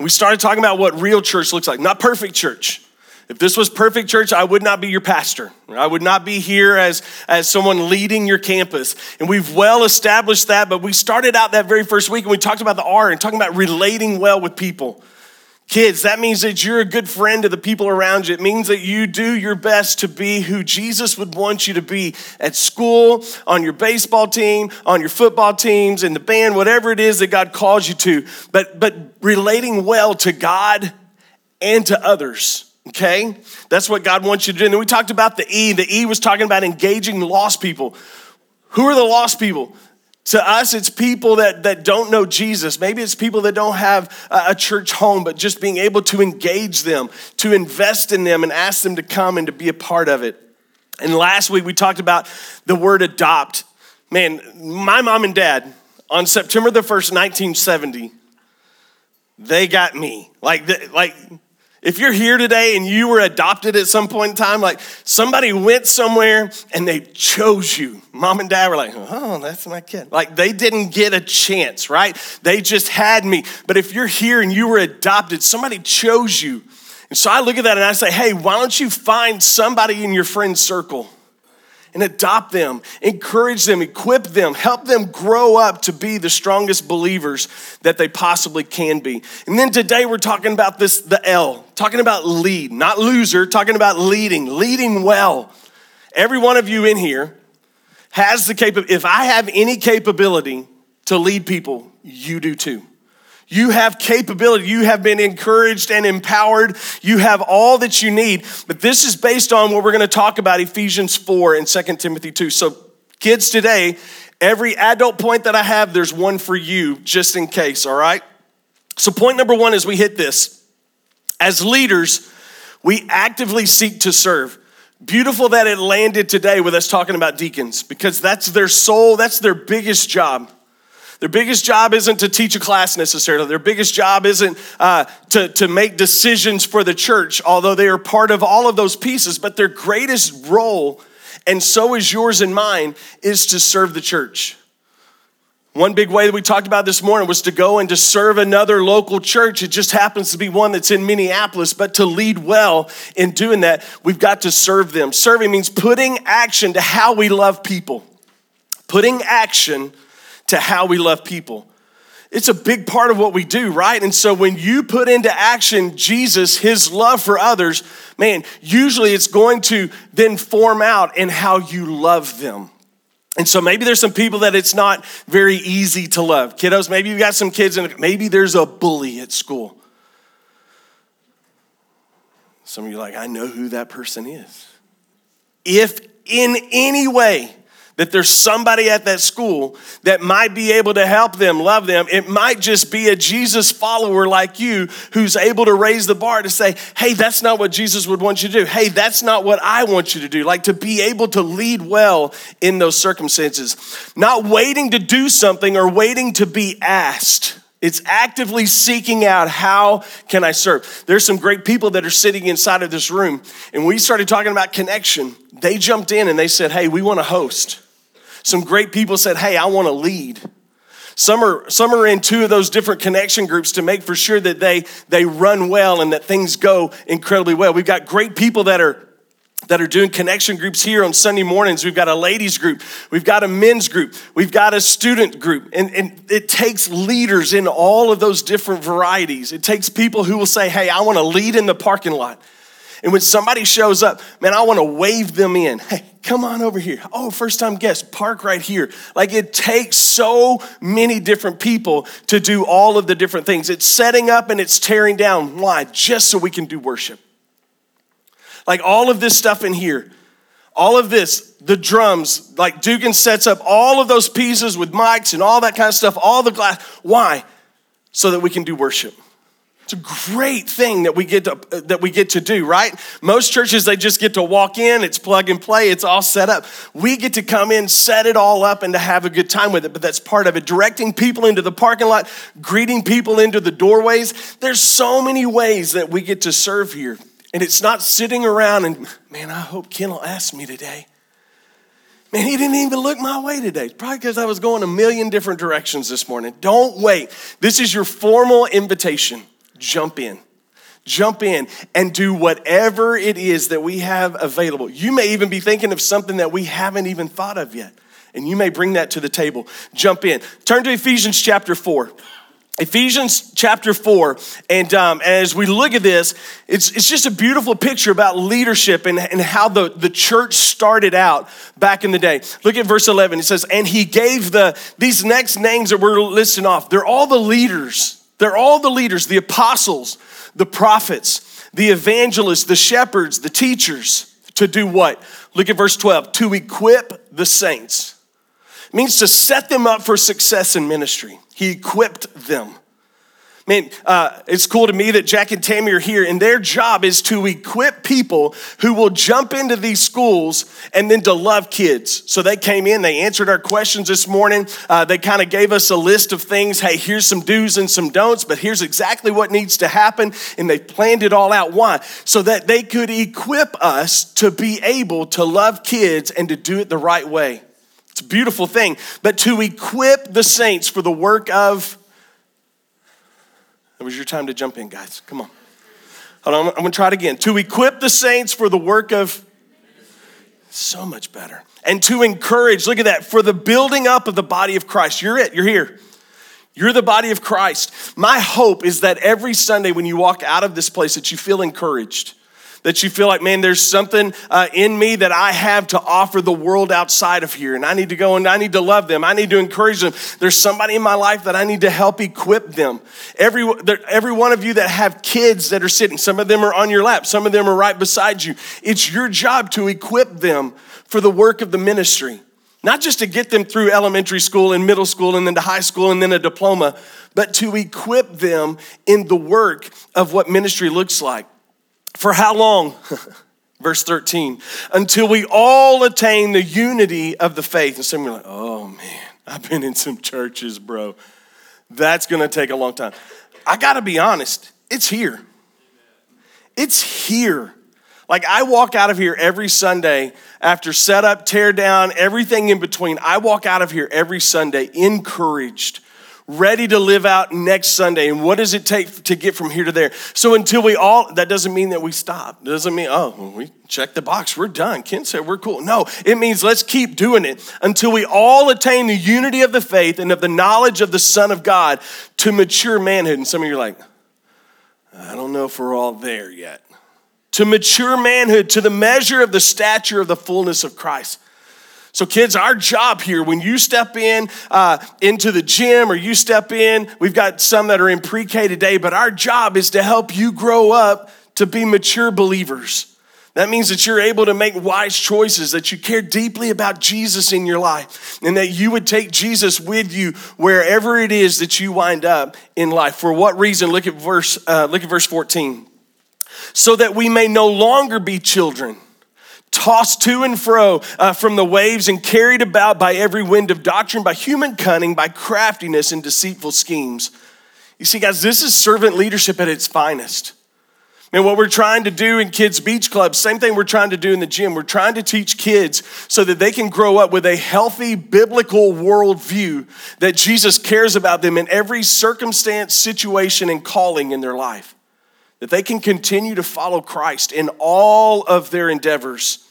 We started talking about what real church looks like, not perfect church. If this was perfect church, I would not be your pastor. I would not be here as, as someone leading your campus. And we've well established that, but we started out that very first week and we talked about the R and talking about relating well with people. Kids, that means that you're a good friend to the people around you. It means that you do your best to be who Jesus would want you to be at school, on your baseball team, on your football teams, in the band, whatever it is that God calls you to. But, but relating well to God and to others. Okay? That's what God wants you to do. And then we talked about the E. The E was talking about engaging lost people. Who are the lost people? To us, it's people that, that don't know Jesus. Maybe it's people that don't have a church home, but just being able to engage them, to invest in them, and ask them to come and to be a part of it. And last week, we talked about the word adopt. Man, my mom and dad, on September the 1st, 1970, they got me. Like, like if you're here today and you were adopted at some point in time, like somebody went somewhere and they chose you. Mom and dad were like, oh, that's my kid. Like they didn't get a chance, right? They just had me. But if you're here and you were adopted, somebody chose you. And so I look at that and I say, hey, why don't you find somebody in your friend circle? And adopt them, encourage them, equip them, help them grow up to be the strongest believers that they possibly can be. And then today we're talking about this the L, talking about lead, not loser, talking about leading, leading well. Every one of you in here has the capability. If I have any capability to lead people, you do too. You have capability. You have been encouraged and empowered. You have all that you need. But this is based on what we're going to talk about Ephesians 4 and 2 Timothy 2. So, kids, today, every adult point that I have, there's one for you just in case, all right? So, point number one is we hit this. As leaders, we actively seek to serve. Beautiful that it landed today with us talking about deacons because that's their soul, that's their biggest job. Their biggest job isn't to teach a class necessarily. Their biggest job isn't uh, to, to make decisions for the church, although they are part of all of those pieces. But their greatest role, and so is yours and mine, is to serve the church. One big way that we talked about this morning was to go and to serve another local church. It just happens to be one that's in Minneapolis, but to lead well in doing that, we've got to serve them. Serving means putting action to how we love people. Putting action to how we love people. It's a big part of what we do, right? And so when you put into action Jesus, his love for others, man, usually it's going to then form out in how you love them. And so maybe there's some people that it's not very easy to love. Kiddos, maybe you've got some kids and maybe there's a bully at school. Some of you like, I know who that person is. If in any way that there's somebody at that school that might be able to help them, love them. It might just be a Jesus follower like you who's able to raise the bar to say, hey, that's not what Jesus would want you to do. Hey, that's not what I want you to do. Like to be able to lead well in those circumstances, not waiting to do something or waiting to be asked. It's actively seeking out how can I serve. There's some great people that are sitting inside of this room, and we started talking about connection. They jumped in and they said, Hey, we want to host. Some great people said, Hey, I want to lead. Some are, some are in two of those different connection groups to make for sure that they, they run well and that things go incredibly well. We've got great people that are that are doing connection groups here on Sunday mornings. We've got a ladies group, we've got a men's group, we've got a student group. And, and it takes leaders in all of those different varieties. It takes people who will say, Hey, I want to lead in the parking lot. And when somebody shows up, man, I want to wave them in. Hey, come on over here. Oh, first time guest, park right here. Like it takes so many different people to do all of the different things. It's setting up and it's tearing down. Why? Just so we can do worship. Like all of this stuff in here, all of this, the drums, like Dugan sets up all of those pieces with mics and all that kind of stuff, all the glass. Why? So that we can do worship. It's a great thing that we get to that we get to do, right? Most churches they just get to walk in, it's plug and play, it's all set up. We get to come in, set it all up and to have a good time with it, but that's part of it. Directing people into the parking lot, greeting people into the doorways. There's so many ways that we get to serve here. And it's not sitting around and man, I hope Ken will ask me today. Man, he didn't even look my way today. Probably because I was going a million different directions this morning. Don't wait. This is your formal invitation jump in. Jump in and do whatever it is that we have available. You may even be thinking of something that we haven't even thought of yet, and you may bring that to the table. Jump in. Turn to Ephesians chapter 4. Ephesians chapter 4. And um, as we look at this, it's, it's just a beautiful picture about leadership and, and how the, the church started out back in the day. Look at verse 11. It says, And he gave the, these next names that we're listing off, they're all the leaders. They're all the leaders, the apostles, the prophets, the evangelists, the shepherds, the teachers. To do what? Look at verse 12. To equip the saints. It means to set them up for success in ministry. He equipped them. Man, uh, it's cool to me that Jack and Tammy are here, and their job is to equip people who will jump into these schools and then to love kids. So they came in, they answered our questions this morning. Uh, they kind of gave us a list of things. Hey, here's some do's and some don'ts, but here's exactly what needs to happen. And they planned it all out. Why? So that they could equip us to be able to love kids and to do it the right way. It's a beautiful thing. But to equip the saints for the work of. It was your time to jump in, guys. Come on. Hold on, I'm gonna try it again. To equip the saints for the work of. So much better. And to encourage, look at that, for the building up of the body of Christ. You're it, you're here. You're the body of Christ. My hope is that every Sunday when you walk out of this place that you feel encouraged that you feel like, man, there's something uh, in me that I have to offer the world outside of here. And I need to go and I need to love them. I need to encourage them. There's somebody in my life that I need to help equip them. Every, every one of you that have kids that are sitting, some of them are on your lap, some of them are right beside you. It's your job to equip them for the work of the ministry. Not just to get them through elementary school and middle school and then to high school and then a diploma, but to equip them in the work of what ministry looks like. For how long? Verse 13, until we all attain the unity of the faith. And some are like, oh man, I've been in some churches, bro. That's gonna take a long time. I gotta be honest, it's here. It's here. Like I walk out of here every Sunday after setup, tear down, everything in between. I walk out of here every Sunday encouraged ready to live out next Sunday. And what does it take to get from here to there? So until we all, that doesn't mean that we stop. It doesn't mean, oh, we check the box, we're done. Ken said we're cool. No, it means let's keep doing it until we all attain the unity of the faith and of the knowledge of the Son of God to mature manhood. And some of you are like, I don't know if we're all there yet. To mature manhood, to the measure of the stature of the fullness of Christ. So, kids, our job here, when you step in uh, into the gym or you step in, we've got some that are in pre K today, but our job is to help you grow up to be mature believers. That means that you're able to make wise choices, that you care deeply about Jesus in your life, and that you would take Jesus with you wherever it is that you wind up in life. For what reason? Look at verse, uh, look at verse 14. So that we may no longer be children tossed to and fro uh, from the waves and carried about by every wind of doctrine, by human cunning, by craftiness and deceitful schemes. You see, guys, this is servant leadership at its finest. And what we're trying to do in Kids Beach Club, same thing we're trying to do in the gym. We're trying to teach kids so that they can grow up with a healthy biblical worldview that Jesus cares about them in every circumstance, situation, and calling in their life that they can continue to follow Christ in all of their endeavors.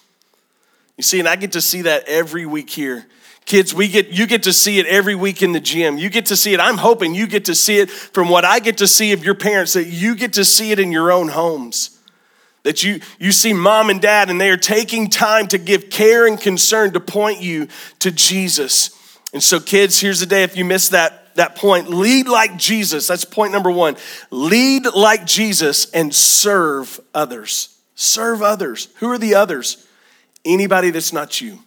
You see, and I get to see that every week here. Kids, we get you get to see it every week in the gym. You get to see it. I'm hoping you get to see it from what I get to see of your parents that you get to see it in your own homes. That you you see mom and dad and they are taking time to give care and concern to point you to Jesus. And so kids, here's the day if you miss that that point. Lead like Jesus. That's point number one. Lead like Jesus and serve others. Serve others. Who are the others? Anybody that's not you.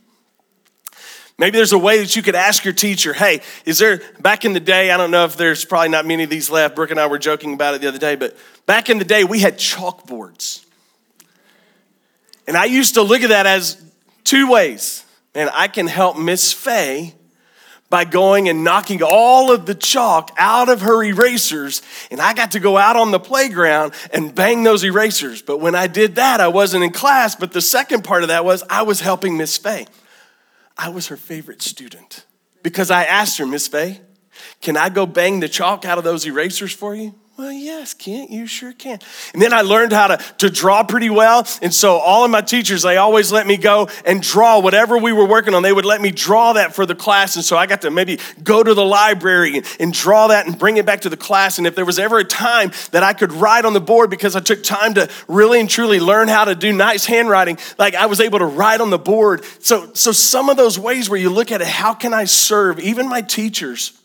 Maybe there's a way that you could ask your teacher, hey, is there, back in the day, I don't know if there's probably not many of these left. Brooke and I were joking about it the other day, but back in the day, we had chalkboards. And I used to look at that as two ways. And I can help Miss Faye by going and knocking all of the chalk out of her erasers. And I got to go out on the playground and bang those erasers. But when I did that, I wasn't in class. But the second part of that was I was helping Miss Faye. I was her favorite student because I asked her, Miss Faye, can I go bang the chalk out of those erasers for you? Well, yes, can't you sure can. And then I learned how to, to draw pretty well. And so all of my teachers, they always let me go and draw whatever we were working on. They would let me draw that for the class. And so I got to maybe go to the library and, and draw that and bring it back to the class. And if there was ever a time that I could write on the board because I took time to really and truly learn how to do nice handwriting, like I was able to write on the board. So, so some of those ways where you look at it, how can I serve even my teachers?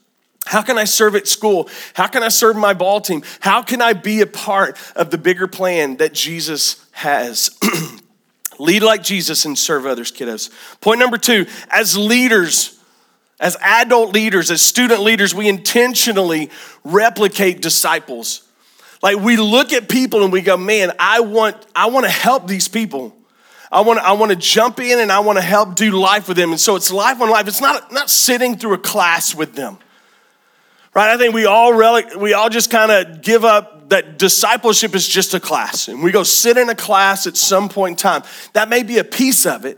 How can I serve at school? How can I serve my ball team? How can I be a part of the bigger plan that Jesus has? Lead like Jesus and serve others, kiddos. Point number two as leaders, as adult leaders, as student leaders, we intentionally replicate disciples. Like we look at people and we go, man, I want, I want to help these people. I want, I want to jump in and I want to help do life with them. And so it's life on life. It's not, not sitting through a class with them right? I think we all rel- we all just kind of give up that discipleship is just a class, and we go sit in a class at some point in time. That may be a piece of it,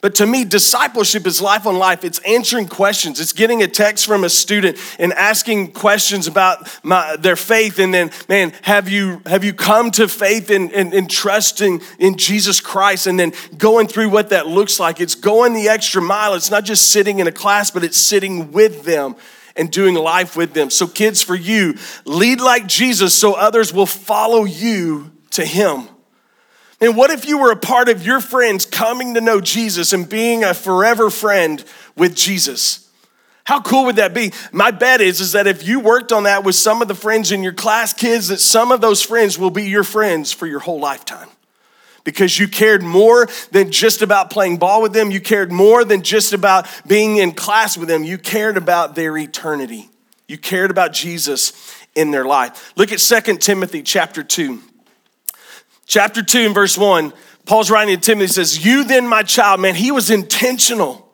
but to me, discipleship is life on life. It's answering questions. It's getting a text from a student and asking questions about my, their faith. And then, man, have you, have you come to faith and, and trusting in Jesus Christ? And then going through what that looks like. It's going the extra mile. It's not just sitting in a class, but it's sitting with them and doing life with them. So, kids, for you, lead like Jesus so others will follow you to Him. And what if you were a part of your friends coming to know Jesus and being a forever friend with Jesus? How cool would that be? My bet is, is that if you worked on that with some of the friends in your class, kids, that some of those friends will be your friends for your whole lifetime because you cared more than just about playing ball with them. You cared more than just about being in class with them. You cared about their eternity. You cared about Jesus in their life. Look at 2 Timothy chapter 2. Chapter 2 and verse 1, Paul's writing to Timothy, says, You then, my child, man, he was intentional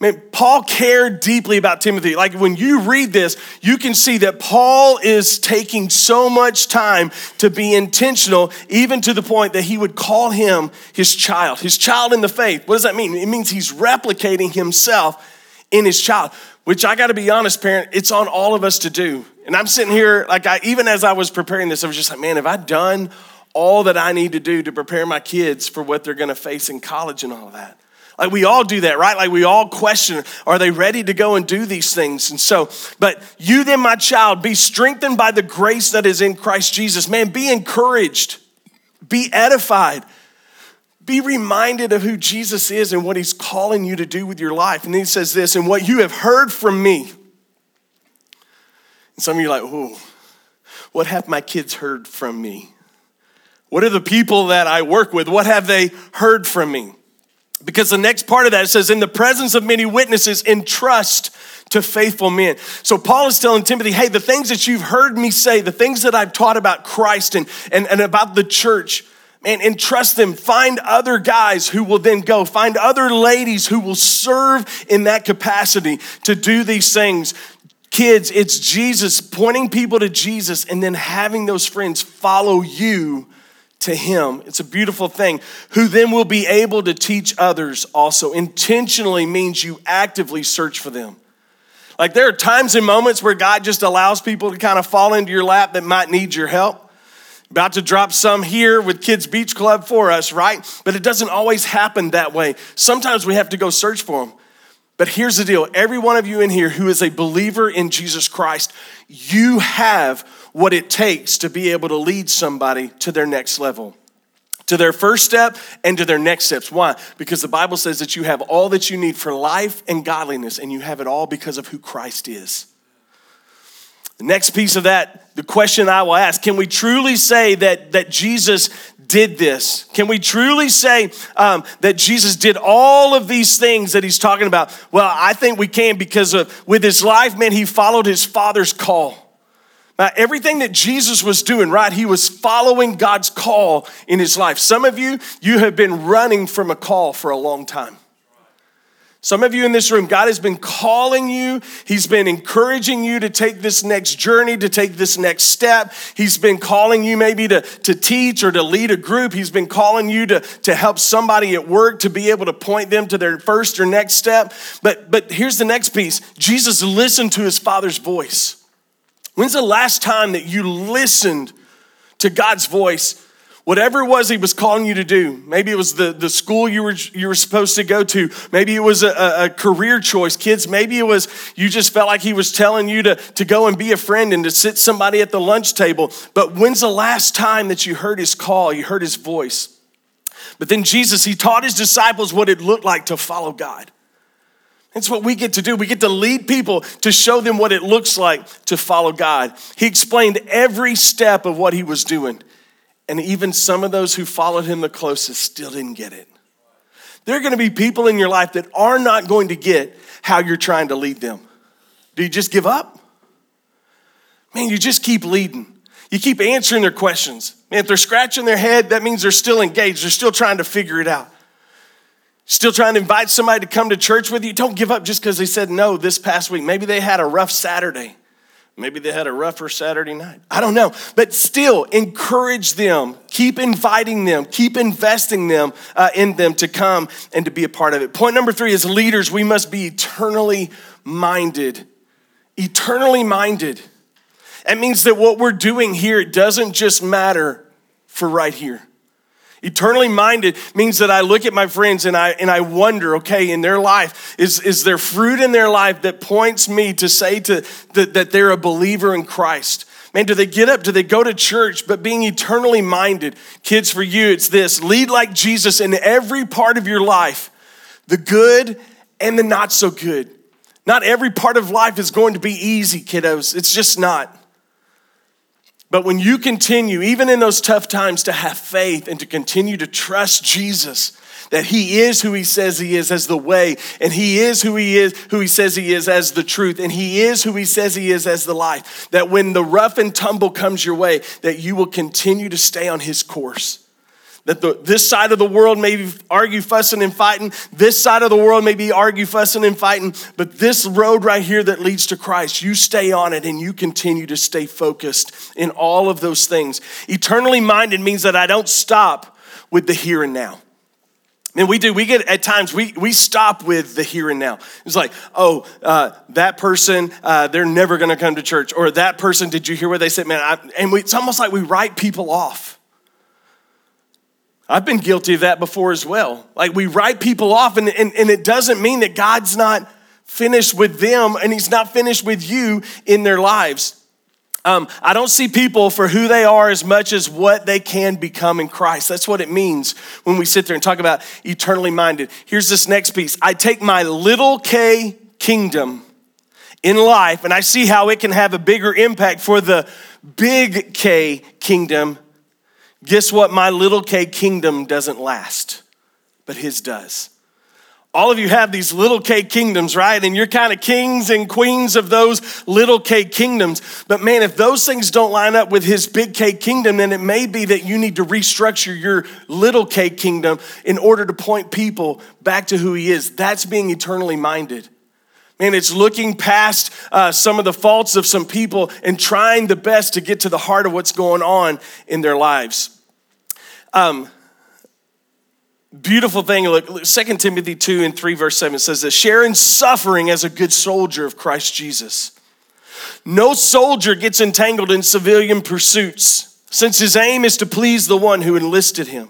Man, Paul cared deeply about Timothy. Like when you read this, you can see that Paul is taking so much time to be intentional, even to the point that he would call him his child, his child in the faith. What does that mean? It means he's replicating himself in his child, which I gotta be honest, parent, it's on all of us to do. And I'm sitting here, like, I, even as I was preparing this, I was just like, man, have I done all that I need to do to prepare my kids for what they're gonna face in college and all that? Like we all do that, right? Like we all question, are they ready to go and do these things? And so, but you then, my child, be strengthened by the grace that is in Christ Jesus. Man, be encouraged, be edified, be reminded of who Jesus is and what he's calling you to do with your life. And he says this, and what you have heard from me. And some of you are like, oh, what have my kids heard from me? What are the people that I work with? What have they heard from me? Because the next part of that says, in the presence of many witnesses, entrust to faithful men. So Paul is telling Timothy, hey, the things that you've heard me say, the things that I've taught about Christ and, and, and about the church, man, entrust them. Find other guys who will then go. Find other ladies who will serve in that capacity to do these things. Kids, it's Jesus pointing people to Jesus and then having those friends follow you to him. It's a beautiful thing. Who then will be able to teach others also. Intentionally means you actively search for them. Like there are times and moments where God just allows people to kind of fall into your lap that might need your help. About to drop some here with Kids Beach Club for us, right? But it doesn't always happen that way. Sometimes we have to go search for them. But here's the deal every one of you in here who is a believer in Jesus Christ, you have what it takes to be able to lead somebody to their next level, to their first step and to their next steps. Why? Because the Bible says that you have all that you need for life and godliness, and you have it all because of who Christ is. The next piece of that, the question I will ask can we truly say that, that Jesus did this? Can we truly say um, that Jesus did all of these things that he's talking about? Well, I think we can because of, with his life, man, he followed his father's call. Uh, everything that Jesus was doing, right? He was following God's call in his life. Some of you, you have been running from a call for a long time. Some of you in this room, God has been calling you. He's been encouraging you to take this next journey, to take this next step. He's been calling you maybe to, to teach or to lead a group. He's been calling you to, to help somebody at work to be able to point them to their first or next step. But, but here's the next piece Jesus listened to his father's voice. When's the last time that you listened to God's voice? Whatever it was he was calling you to do, maybe it was the, the school you were, you were supposed to go to, maybe it was a, a career choice, kids, maybe it was you just felt like he was telling you to, to go and be a friend and to sit somebody at the lunch table. But when's the last time that you heard his call, you heard his voice? But then Jesus, he taught his disciples what it looked like to follow God. That's what we get to do. We get to lead people to show them what it looks like to follow God. He explained every step of what he was doing. And even some of those who followed him the closest still didn't get it. There are going to be people in your life that are not going to get how you're trying to lead them. Do you just give up? Man, you just keep leading. You keep answering their questions. Man, if they're scratching their head, that means they're still engaged. They're still trying to figure it out. Still trying to invite somebody to come to church with you? Don't give up just because they said no this past week. Maybe they had a rough Saturday. Maybe they had a rougher Saturday night. I don't know. But still, encourage them. Keep inviting them. Keep investing them uh, in them to come and to be a part of it. Point number three: as leaders, we must be eternally minded. Eternally minded. It means that what we're doing here doesn't just matter for right here. Eternally minded means that I look at my friends and I, and I wonder, okay, in their life, is, is there fruit in their life that points me to say to, that, that they're a believer in Christ? Man, do they get up? Do they go to church? But being eternally minded, kids, for you, it's this lead like Jesus in every part of your life, the good and the not so good. Not every part of life is going to be easy, kiddos. It's just not. But when you continue, even in those tough times, to have faith and to continue to trust Jesus, that he is who he says he is as the way, and he is who he is, who he says he is as the truth, and he is who he says he is as the life. That when the rough and tumble comes your way, that you will continue to stay on his course that the, this side of the world may be argue, fussing, and fighting. This side of the world may be argue, fussing, and fighting. But this road right here that leads to Christ, you stay on it and you continue to stay focused in all of those things. Eternally minded means that I don't stop with the here and now. And we do, we get at times, we, we stop with the here and now. It's like, oh, uh, that person, uh, they're never gonna come to church. Or that person, did you hear what they said? Man, I, and we, it's almost like we write people off. I've been guilty of that before as well. Like we write people off, and, and, and it doesn't mean that God's not finished with them and He's not finished with you in their lives. Um, I don't see people for who they are as much as what they can become in Christ. That's what it means when we sit there and talk about eternally minded. Here's this next piece I take my little k kingdom in life and I see how it can have a bigger impact for the big K kingdom Guess what? My little K kingdom doesn't last, but his does. All of you have these little K kingdoms, right? And you're kind of kings and queens of those little K kingdoms. But man, if those things don't line up with his big K kingdom, then it may be that you need to restructure your little K kingdom in order to point people back to who he is. That's being eternally minded. Man, it's looking past uh, some of the faults of some people and trying the best to get to the heart of what's going on in their lives. Um, beautiful thing, look, 2 Timothy 2 and 3, verse 7 says that share in suffering as a good soldier of Christ Jesus. No soldier gets entangled in civilian pursuits, since his aim is to please the one who enlisted him.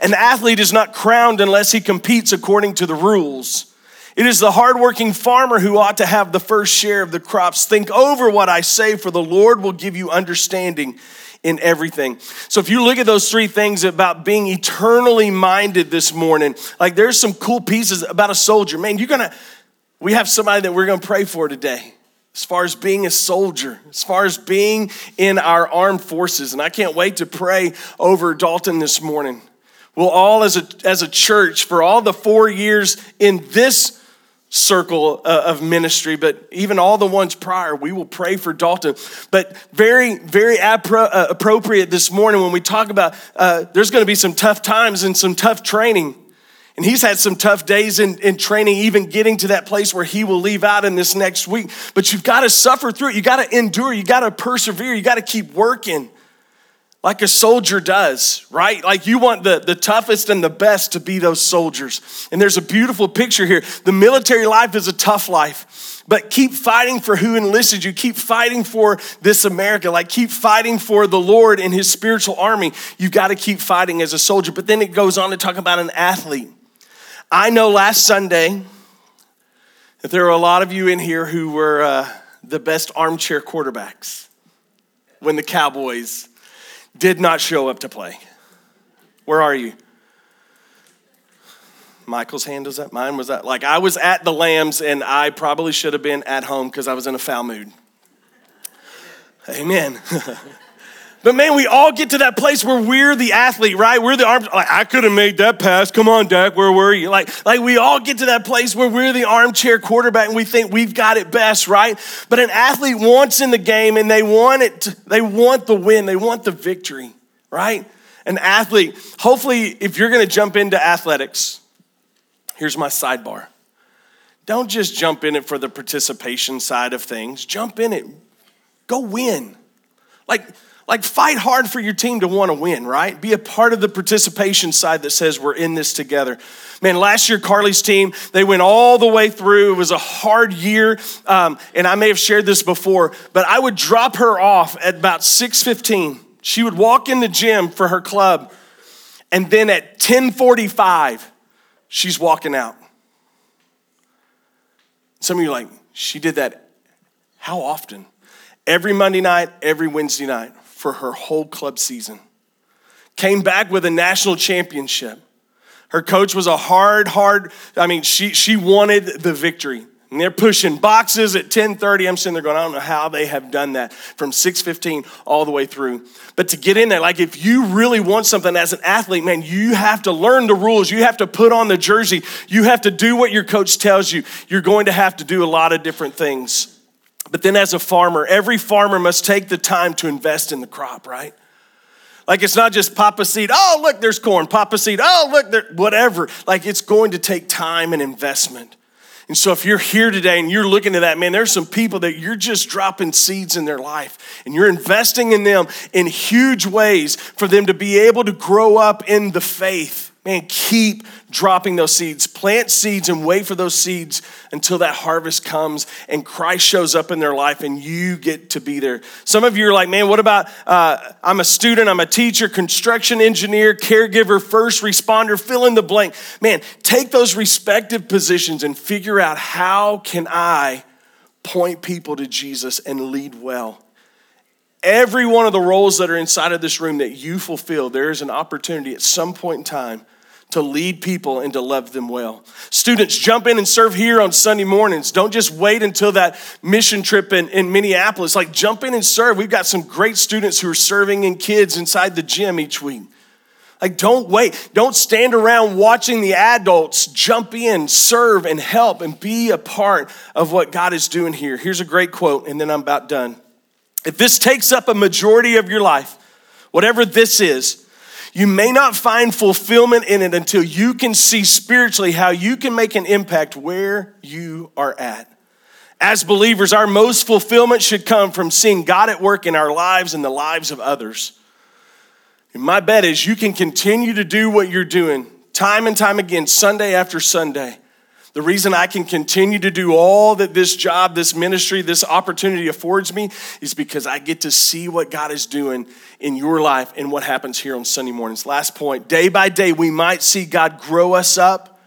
An athlete is not crowned unless he competes according to the rules. It is the hardworking farmer who ought to have the first share of the crops. Think over what I say, for the Lord will give you understanding in everything. So if you look at those three things about being eternally minded this morning, like there's some cool pieces about a soldier. Man, you're gonna, we have somebody that we're gonna pray for today. As far as being a soldier, as far as being in our armed forces. And I can't wait to pray over Dalton this morning. We'll all, as a, as a church, for all the four years in this circle uh, of ministry, but even all the ones prior, we will pray for Dalton. But very, very appro- uh, appropriate this morning when we talk about uh, there's going to be some tough times and some tough training. And he's had some tough days in, in training, even getting to that place where he will leave out in this next week. But you've got to suffer through it. You got to endure. You got to persevere. You got to keep working. Like a soldier does, right? Like you want the, the toughest and the best to be those soldiers. And there's a beautiful picture here. The military life is a tough life, but keep fighting for who enlisted you. Keep fighting for this America. Like keep fighting for the Lord and his spiritual army. You've got to keep fighting as a soldier. But then it goes on to talk about an athlete. I know last Sunday that there are a lot of you in here who were uh, the best armchair quarterbacks when the Cowboys did not show up to play. Where are you? Michael's hand was that mine was that like I was at the Lambs and I probably should have been at home because I was in a foul mood. Amen. but man, we all get to that place where we're the athlete, right? We're the arm. Like I could have made that pass. Come on, Dak. Where were you? Like, like we all get to that place where we're the armchair quarterback and we think we've got it best, right? But an athlete wants in the game and they want it. To, they want the win. They want the victory, right? An athlete. Hopefully, if you're going to jump into athletics Here's my sidebar. Don't just jump in it for the participation side of things. Jump in it. Go win. Like, like fight hard for your team to want to win, right? Be a part of the participation side that says we're in this together. Man, last year Carly's team they went all the way through. It was a hard year, um, and I may have shared this before, but I would drop her off at about six fifteen. She would walk in the gym for her club, and then at ten forty five she's walking out. Some of you like, she did that how often? Every Monday night, every Wednesday night for her whole club season. Came back with a national championship. Her coach was a hard, hard, I mean, she, she wanted the victory. And they're pushing boxes at 10:30. I'm sitting there going, I don't know how they have done that from 6:15 all the way through. But to get in there, like if you really want something as an athlete, man, you have to learn the rules. You have to put on the jersey. You have to do what your coach tells you. You're going to have to do a lot of different things. But then as a farmer, every farmer must take the time to invest in the crop, right? Like it's not just pop a seed. Oh, look, there's corn. Pop a seed. Oh, look, there, whatever. Like it's going to take time and investment. And so, if you're here today and you're looking at that, man, there's some people that you're just dropping seeds in their life and you're investing in them in huge ways for them to be able to grow up in the faith. Man, keep dropping those seeds. Plant seeds and wait for those seeds until that harvest comes and Christ shows up in their life and you get to be there. Some of you are like, man, what about uh, I'm a student, I'm a teacher, construction engineer, caregiver, first responder, fill in the blank. Man, take those respective positions and figure out how can I point people to Jesus and lead well. Every one of the roles that are inside of this room that you fulfill, there is an opportunity at some point in time to lead people and to love them well. Students, jump in and serve here on Sunday mornings. Don't just wait until that mission trip in, in Minneapolis. Like, jump in and serve. We've got some great students who are serving in kids inside the gym each week. Like, don't wait. Don't stand around watching the adults jump in, serve, and help, and be a part of what God is doing here. Here's a great quote, and then I'm about done. If this takes up a majority of your life, whatever this is, you may not find fulfillment in it until you can see spiritually how you can make an impact where you are at. As believers, our most fulfillment should come from seeing God at work in our lives and the lives of others. And my bet is you can continue to do what you're doing time and time again, Sunday after Sunday the reason I can continue to do all that this job, this ministry, this opportunity affords me is because I get to see what God is doing in your life and what happens here on Sunday mornings. Last point day by day, we might see God grow us up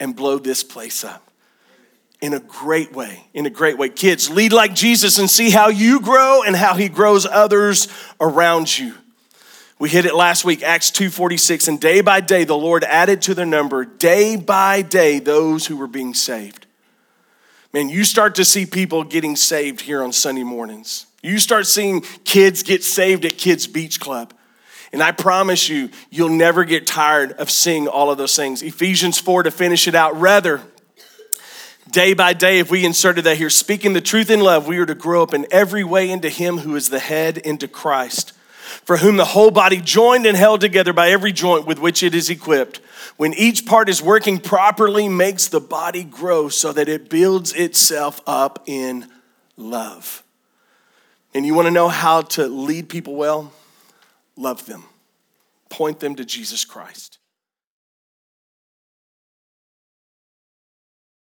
and blow this place up in a great way. In a great way. Kids, lead like Jesus and see how you grow and how he grows others around you. We hit it last week, Acts 2:46, and day by day the Lord added to their number, day by day, those who were being saved. Man, you start to see people getting saved here on Sunday mornings. You start seeing kids get saved at Kids Beach Club. And I promise you, you'll never get tired of seeing all of those things. Ephesians 4 to finish it out. Rather, day by day, if we inserted that here, speaking the truth in love, we are to grow up in every way into Him who is the head, into Christ for whom the whole body, joined and held together by every joint with which it is equipped, when each part is working properly, makes the body grow so that it builds itself up in love. And you want to know how to lead people well? love them, point them to Jesus Christ.